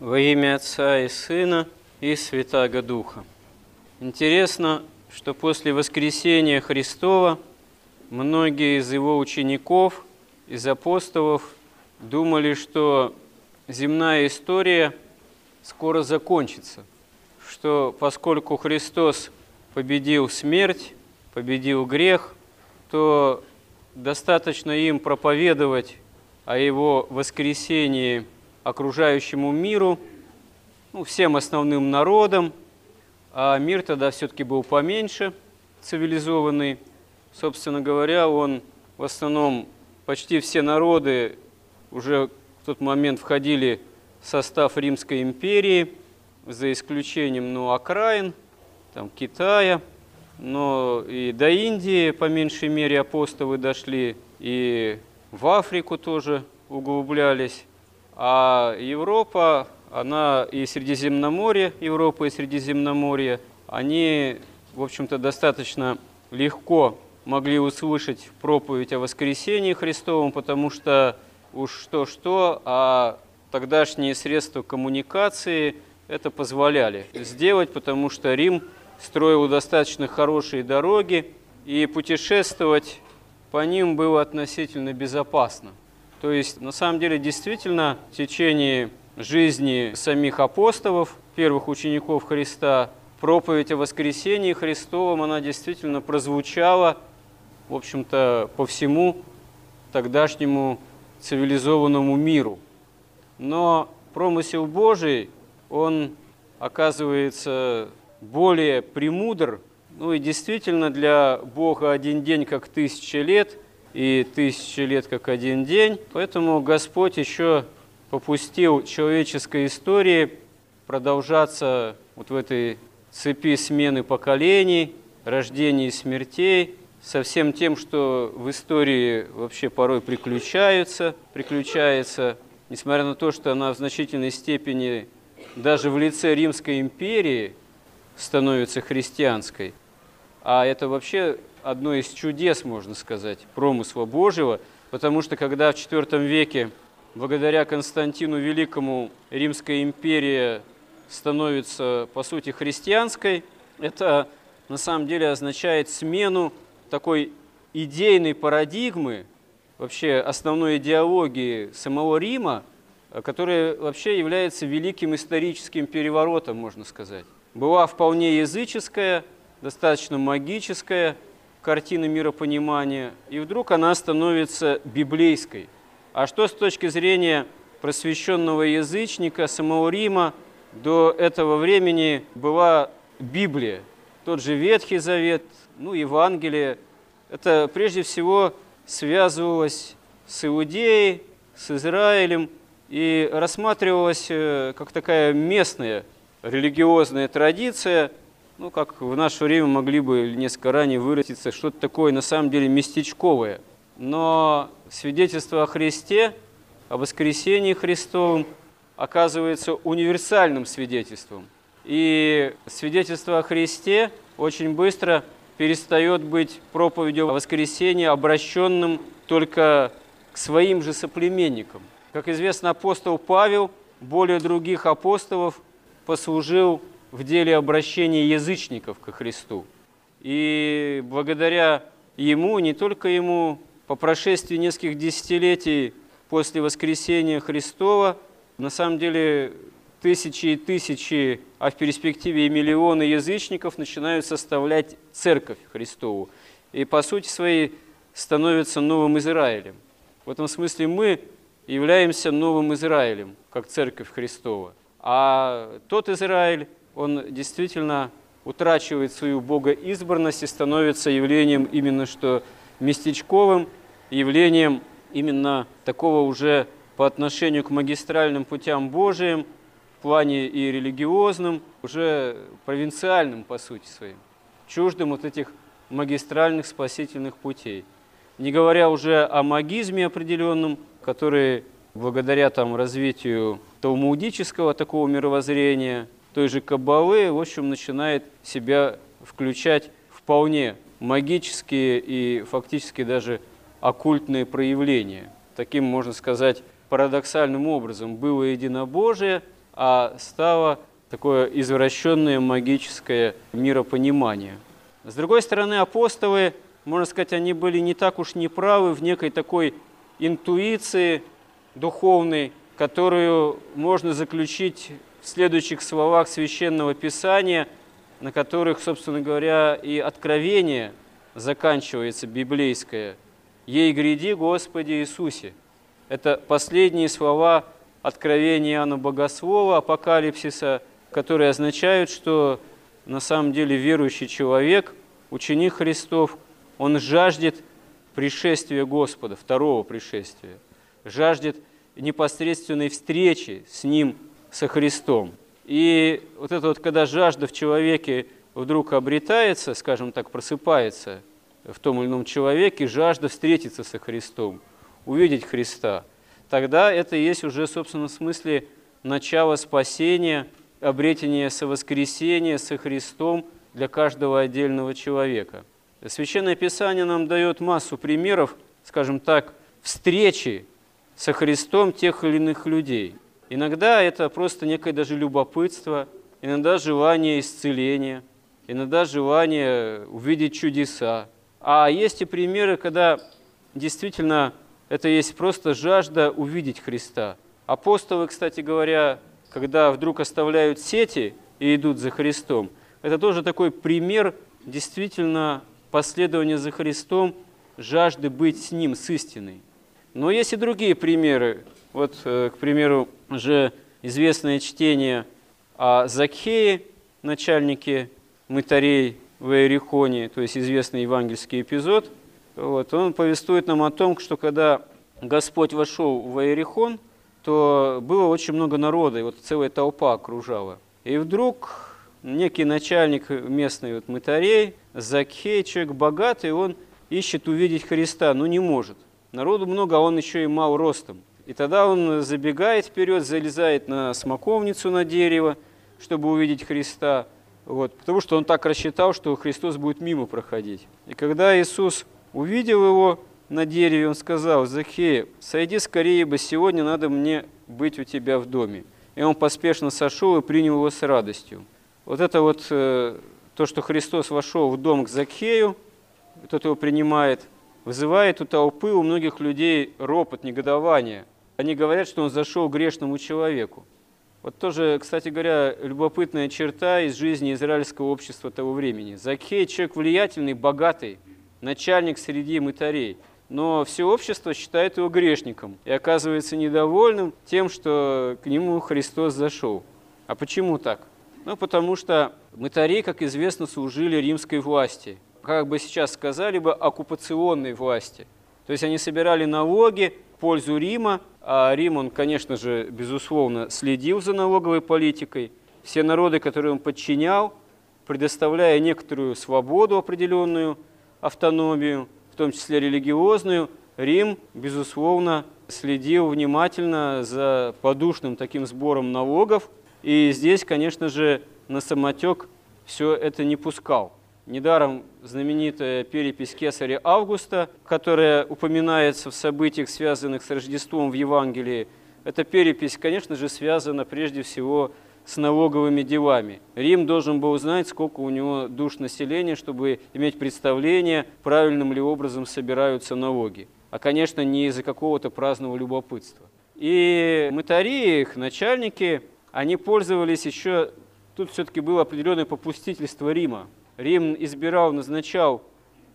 Во имя Отца и Сына и Святаго Духа. Интересно, что после воскресения Христова многие из его учеников, из апостолов думали, что земная история скоро закончится, что поскольку Христос победил смерть, победил грех, то достаточно им проповедовать о его воскресении окружающему миру, ну, всем основным народам, а мир тогда все-таки был поменьше, цивилизованный. Собственно говоря, он в основном, почти все народы уже в тот момент входили в состав Римской империи, за исключением ну, окраин, там, Китая, но и до Индии, по меньшей мере, апостолы дошли, и в Африку тоже углублялись. А Европа, она и Средиземноморье, Европа и Средиземноморье, они, в общем-то, достаточно легко могли услышать проповедь о воскресении Христовом, потому что уж что-что, а тогдашние средства коммуникации это позволяли сделать, потому что Рим строил достаточно хорошие дороги, и путешествовать по ним было относительно безопасно. То есть, на самом деле, действительно, в течение жизни самих апостолов, первых учеников Христа, проповедь о воскресении Христовом, она действительно прозвучала, в общем-то, по всему тогдашнему цивилизованному миру. Но промысел Божий, он оказывается более премудр, ну и действительно для Бога один день как тысяча лет – и тысячи лет как один день. Поэтому Господь еще попустил человеческой истории продолжаться вот в этой цепи смены поколений, рождений и смертей, со всем тем, что в истории вообще порой приключаются, приключается, несмотря на то, что она в значительной степени даже в лице Римской империи становится христианской, а это вообще одно из чудес, можно сказать, промысла Божьего, потому что когда в IV веке, благодаря Константину Великому, Римская империя становится, по сути, христианской, это на самом деле означает смену такой идейной парадигмы, вообще основной идеологии самого Рима, которая вообще является великим историческим переворотом, можно сказать. Была вполне языческая, достаточно магическая, картины миропонимания, и вдруг она становится библейской. А что с точки зрения просвещенного язычника самого Рима до этого времени была Библия, тот же Ветхий Завет, ну, Евангелие. Это прежде всего связывалось с Иудеей, с Израилем и рассматривалось э, как такая местная религиозная традиция – ну, как в наше время могли бы несколько ранее выразиться, что-то такое на самом деле местечковое. Но свидетельство о Христе, о воскресении Христовом оказывается универсальным свидетельством. И свидетельство о Христе очень быстро перестает быть проповедью о воскресении, обращенным только к своим же соплеменникам. Как известно, апостол Павел более других апостолов послужил в деле обращения язычников ко Христу. И благодаря ему, не только ему, по прошествии нескольких десятилетий после воскресения Христова, на самом деле тысячи и тысячи, а в перспективе и миллионы язычников начинают составлять церковь Христову. И по сути своей становятся новым Израилем. В этом смысле мы являемся новым Израилем, как церковь Христова. А тот Израиль, он действительно утрачивает свою богоизбранность и становится явлением именно что местечковым, явлением именно такого уже по отношению к магистральным путям Божиим, в плане и религиозным, уже провинциальным по сути своим, чуждым вот этих магистральных спасительных путей. Не говоря уже о магизме определенном, который благодаря там развитию талмудического такого мировоззрения, той же Кабалы, в общем, начинает себя включать вполне магические и фактически даже оккультные проявления. Таким, можно сказать, парадоксальным образом было единобожие, а стало такое извращенное магическое миропонимание. С другой стороны, апостолы, можно сказать, они были не так уж неправы в некой такой интуиции духовной, которую можно заключить в следующих словах Священного Писания, на которых, собственно говоря, и откровение заканчивается библейское. «Ей гряди, Господи Иисусе». Это последние слова откровения Иоанна Богослова, Апокалипсиса, которые означают, что на самом деле верующий человек, ученик Христов, он жаждет пришествия Господа, второго пришествия, жаждет непосредственной встречи с Ним, со Христом. И вот это вот, когда жажда в человеке вдруг обретается, скажем так, просыпается в том или ином человеке, жажда встретиться со Христом, увидеть Христа, тогда это есть уже, собственно, в смысле начало спасения, обретения совоскресения со Христом для каждого отдельного человека. Священное Писание нам дает массу примеров, скажем так, встречи со Христом тех или иных людей. Иногда это просто некое даже любопытство, иногда желание исцеления, иногда желание увидеть чудеса. А есть и примеры, когда действительно это есть просто жажда увидеть Христа. Апостолы, кстати говоря, когда вдруг оставляют сети и идут за Христом, это тоже такой пример действительно последования за Христом, жажды быть с Ним, с истиной. Но есть и другие примеры. Вот, э, к примеру, уже известное чтение о Закхее, начальнике мытарей в Иерихоне, то есть известный евангельский эпизод. Вот, он повествует нам о том, что когда Господь вошел в Иерихон, то было очень много народа, и вот целая толпа окружала. И вдруг некий начальник местный вот мытарей, Закхей, человек богатый, он ищет увидеть Христа, но не может. Народу много, а он еще и мал ростом. И тогда он забегает вперед, залезает на смоковницу на дерево, чтобы увидеть Христа, вот, потому что он так рассчитал, что Христос будет мимо проходить. И когда Иисус увидел его на дереве, он сказал, «Захея, сойди скорее, ибо сегодня надо мне быть у тебя в доме». И он поспешно сошел и принял его с радостью. Вот это вот э, то, что Христос вошел в дом к Закхею, тот его принимает – вызывает у толпы, у многих людей ропот, негодование. Они говорят, что он зашел грешному человеку. Вот тоже, кстати говоря, любопытная черта из жизни израильского общества того времени. Закхей – человек влиятельный, богатый, начальник среди мытарей. Но все общество считает его грешником и оказывается недовольным тем, что к нему Христос зашел. А почему так? Ну, потому что мытари, как известно, служили римской власти – как бы сейчас сказали бы, оккупационной власти. То есть они собирали налоги пользу Рима, а Рим, он, конечно же, безусловно, следил за налоговой политикой. Все народы, которые он подчинял, предоставляя некоторую свободу определенную, автономию, в том числе религиозную, Рим, безусловно, следил внимательно за подушным таким сбором налогов, и здесь, конечно же, на самотек все это не пускал. Недаром знаменитая перепись Кесаря Августа, которая упоминается в событиях, связанных с Рождеством в Евангелии, эта перепись, конечно же, связана прежде всего с налоговыми делами. Рим должен был узнать, сколько у него душ населения, чтобы иметь представление, правильным ли образом собираются налоги. А, конечно, не из-за какого-то праздного любопытства. И мытари, их начальники, они пользовались еще, тут все-таки было определенное попустительство Рима. Рим избирал, назначал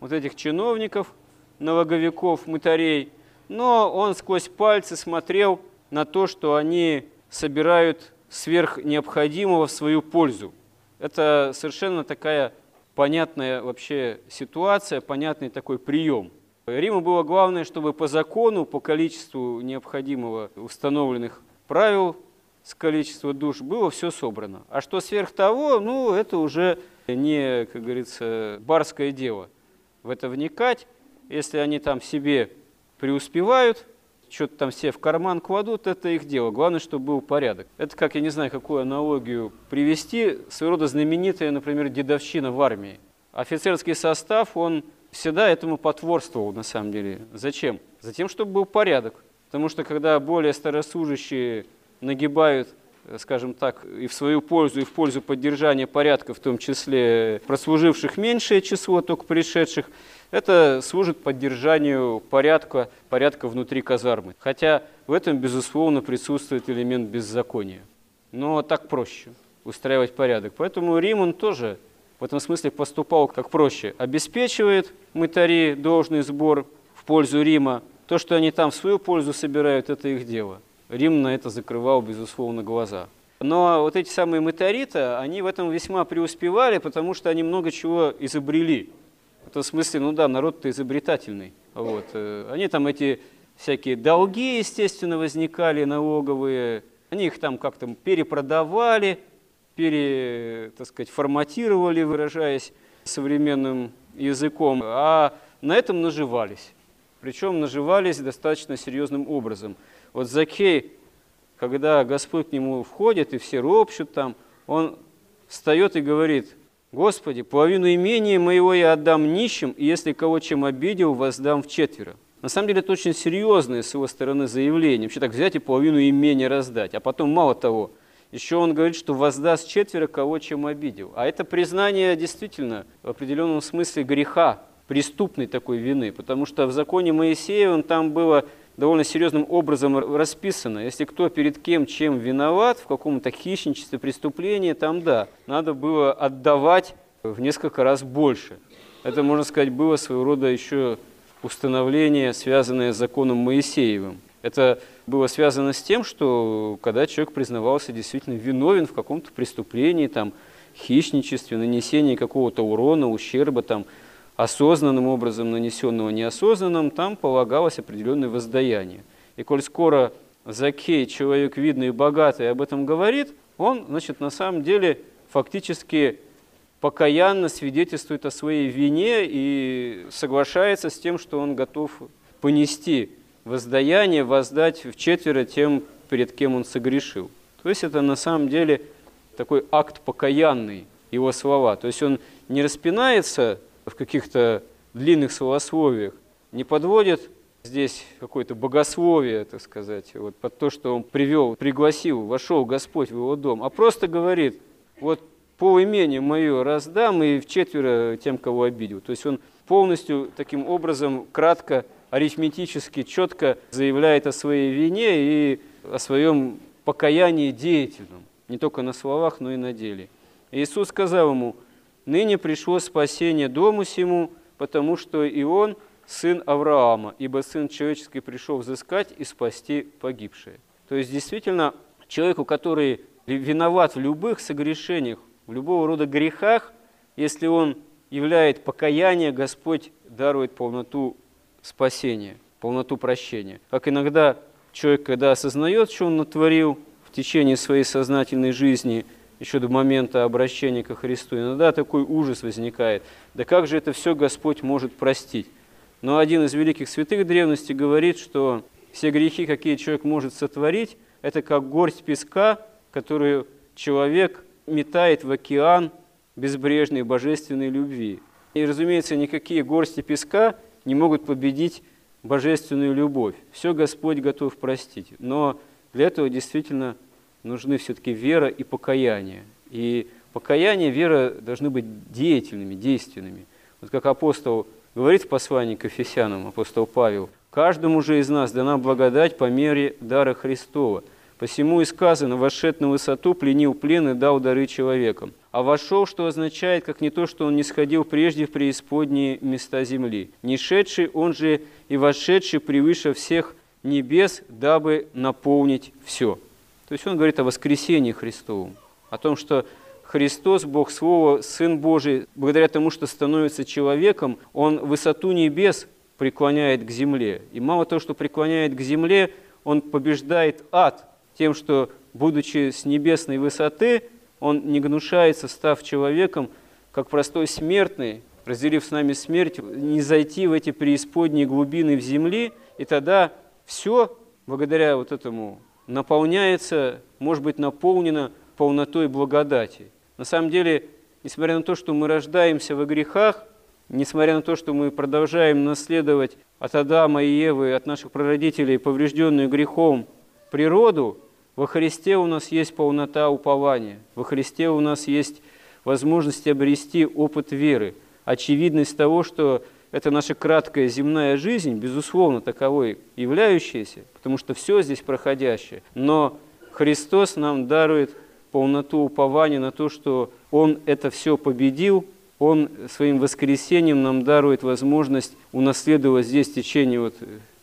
вот этих чиновников, налоговиков, мытарей, но он сквозь пальцы смотрел на то, что они собирают сверх необходимого в свою пользу. Это совершенно такая понятная вообще ситуация, понятный такой прием. Риму было главное, чтобы по закону, по количеству необходимого установленных правил с количества душ было все собрано. А что сверх того, ну, это уже не, как говорится, барское дело в это вникать. Если они там себе преуспевают, что-то там все в карман кладут, это их дело. Главное, чтобы был порядок. Это как, я не знаю, какую аналогию привести, своего рода знаменитая, например, дедовщина в армии. Офицерский состав, он всегда этому потворствовал, на самом деле. Зачем? Затем, чтобы был порядок. Потому что когда более старослужащие нагибают скажем так, и в свою пользу, и в пользу поддержания порядка, в том числе прослуживших меньшее число, только пришедших, это служит поддержанию порядка, порядка внутри казармы. Хотя в этом, безусловно, присутствует элемент беззакония. Но так проще устраивать порядок. Поэтому Рим, он тоже в этом смысле поступал как проще. Обеспечивает мытари должный сбор в пользу Рима. То, что они там в свою пользу собирают, это их дело. Рим на это закрывал, безусловно, глаза. Но вот эти самые мытариты, они в этом весьма преуспевали, потому что они много чего изобрели. В этом смысле, ну да, народ-то изобретательный. Вот. Э, они там эти всякие долги, естественно, возникали налоговые, они их там как-то перепродавали, пере, так сказать, форматировали, выражаясь современным языком, а на этом наживались. Причем наживались достаточно серьезным образом. Вот Закей, когда Господь к нему входит, и все ропщут там, он встает и говорит, «Господи, половину имения моего я отдам нищим, и если кого чем обидел, воздам в четверо». На самом деле это очень серьезное с его стороны заявление. Вообще так взять и половину имения раздать. А потом, мало того, еще он говорит, что воздаст четверо кого, чем обидел. А это признание действительно в определенном смысле греха, преступной такой вины, потому что в законе Моисеевым там было довольно серьезным образом расписано. Если кто перед кем чем виноват, в каком-то хищничестве, преступлении, там да, надо было отдавать в несколько раз больше. Это, можно сказать, было своего рода еще установление, связанное с законом Моисеевым. Это было связано с тем, что когда человек признавался действительно виновен в каком-то преступлении, там, хищничестве, нанесении какого-то урона, ущерба, там, осознанным образом нанесенного неосознанным, там полагалось определенное воздаяние. И коль скоро Закей, человек видный и богатый, об этом говорит, он, значит, на самом деле фактически покаянно свидетельствует о своей вине и соглашается с тем, что он готов понести воздаяние воздать в четверо тем, перед кем он согрешил. То есть это на самом деле такой акт покаянный, его слова. То есть он не распинается в каких-то длинных словословиях, не подводит здесь какое-то богословие, так сказать, вот под то, что он привел, пригласил, вошел Господь в его дом, а просто говорит, вот по имени мое раздам и в четверо тем, кого обидел. То есть он полностью таким образом кратко арифметически четко заявляет о своей вине и о своем покаянии деятельном, не только на словах, но и на деле. Иисус сказал ему, «Ныне пришло спасение дому сему, потому что и он сын Авраама, ибо сын человеческий пришел взыскать и спасти погибшие». То есть действительно человеку, который виноват в любых согрешениях, в любого рода грехах, если он являет покаяние, Господь дарует полноту спасения, полноту прощения. Как иногда человек, когда осознает, что он натворил в течение своей сознательной жизни, еще до момента обращения ко Христу, иногда такой ужас возникает. Да как же это все Господь может простить? Но один из великих святых древности говорит, что все грехи, какие человек может сотворить, это как горсть песка, которую человек метает в океан безбрежной божественной любви. И, разумеется, никакие горсти песка не могут победить божественную любовь. Все Господь готов простить. Но для этого действительно нужны все-таки вера и покаяние. И покаяние, вера должны быть деятельными, действенными. Вот как апостол говорит в послании к Ефесянам, апостол Павел, «Каждому же из нас дана благодать по мере дара Христова». Посему и сказано, вошед на высоту, пленил плен и дал дары человекам. А вошел, что означает, как не то, что он не сходил прежде в преисподние места земли. Не шедший, он же и вошедший превыше всех небес, дабы наполнить все. То есть он говорит о воскресении Христовом, о том, что Христос, Бог Слова, Сын Божий, благодаря тому, что становится человеком, Он высоту небес преклоняет к земле. И мало того, что преклоняет к земле, Он побеждает ад, тем, что, будучи с небесной высоты, он не гнушается, став человеком, как простой смертный, разделив с нами смерть, не зайти в эти преисподние глубины в земли, и тогда все, благодаря вот этому, наполняется, может быть, наполнено полнотой благодати. На самом деле, несмотря на то, что мы рождаемся во грехах, несмотря на то, что мы продолжаем наследовать от Адама и Евы, от наших прародителей, поврежденную грехом природу, Во Христе у нас есть полнота упования. Во Христе у нас есть возможность обрести опыт веры, очевидность того, что это наша краткая земная жизнь, безусловно, таковой являющаяся, потому что все здесь проходящее. Но Христос нам дарует полноту упования на то, что Он это все победил, Он своим воскресением нам дарует возможность унаследовать здесь в течение вот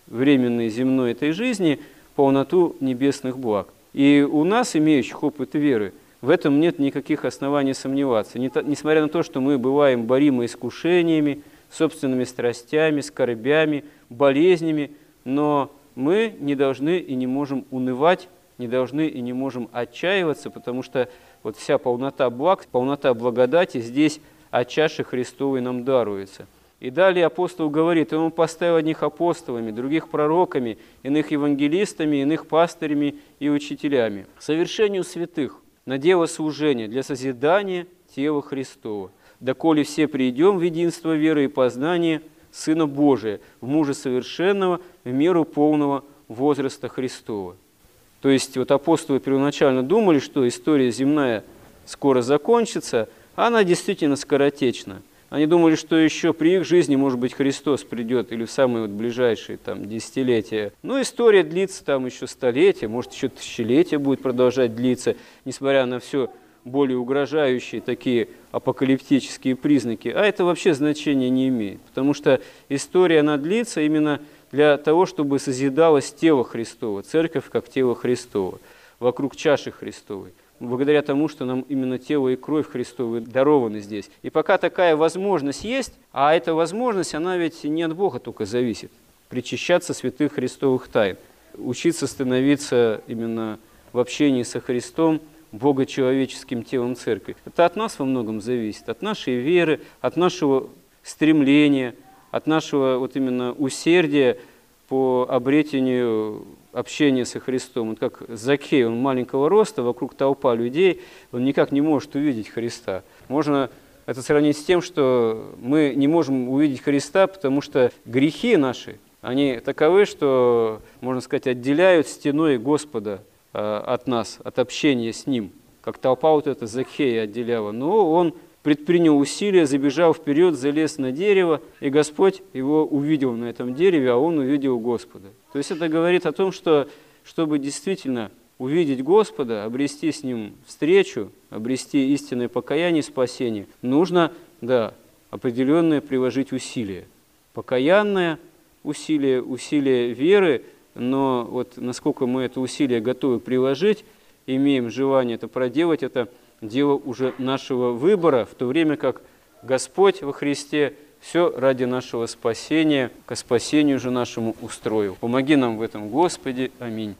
временной земной этой жизни полноту небесных благ. И у нас, имеющих опыт веры, в этом нет никаких оснований сомневаться. Несмотря на то, что мы бываем боримы искушениями, собственными страстями, скорбями, болезнями, но мы не должны и не можем унывать, не должны и не можем отчаиваться, потому что вот вся полнота благ, полнота благодати здесь от чаши Христовой нам даруется. И далее апостол говорит, и он поставил одних апостолами, других пророками, иных евангелистами, иных пастырями и учителями. Совершению святых на дело служения для созидания тела Христова – доколе все придем в единство веры и познания Сына Божия, в мужа совершенного, в меру полного возраста Христова. То есть вот апостолы первоначально думали, что история земная скоро закончится, а она действительно скоротечна. Они думали, что еще при их жизни, может быть, Христос придет или в самые вот ближайшие там, десятилетия. Но история длится там еще столетия, может, еще тысячелетия будет продолжать длиться, несмотря на все более угрожающие такие апокалиптические признаки, а это вообще значения не имеет, потому что история, она длится именно для того, чтобы созидалось тело Христово, церковь как тело Христово, вокруг чаши Христовой, благодаря тому, что нам именно тело и кровь Христовы дарованы здесь. И пока такая возможность есть, а эта возможность, она ведь не от Бога только зависит, причащаться святых христовых тайн, учиться становиться именно в общении со Христом – богочеловеческим телом церкви. Это от нас во многом зависит, от нашей веры, от нашего стремления, от нашего вот именно усердия по обретению общения со Христом. Вот как Закей, он маленького роста, вокруг толпа людей, он никак не может увидеть Христа. Можно это сравнить с тем, что мы не можем увидеть Христа, потому что грехи наши, они таковы, что, можно сказать, отделяют стеной Господа от нас, от общения с Ним, как толпа вот эта Закхея отделяла. Но он предпринял усилия, забежал вперед, залез на дерево, и Господь его увидел на этом дереве, а он увидел Господа. То есть это говорит о том, что чтобы действительно увидеть Господа, обрести с Ним встречу, обрести истинное покаяние и спасение, нужно, да, определенное приложить усилие. Покаянное усилие, усилие веры – но вот насколько мы это усилие готовы приложить, имеем желание это проделать, это дело уже нашего выбора, в то время как Господь во Христе все ради нашего спасения, к спасению же нашему устроил. Помоги нам в этом, Господи. Аминь.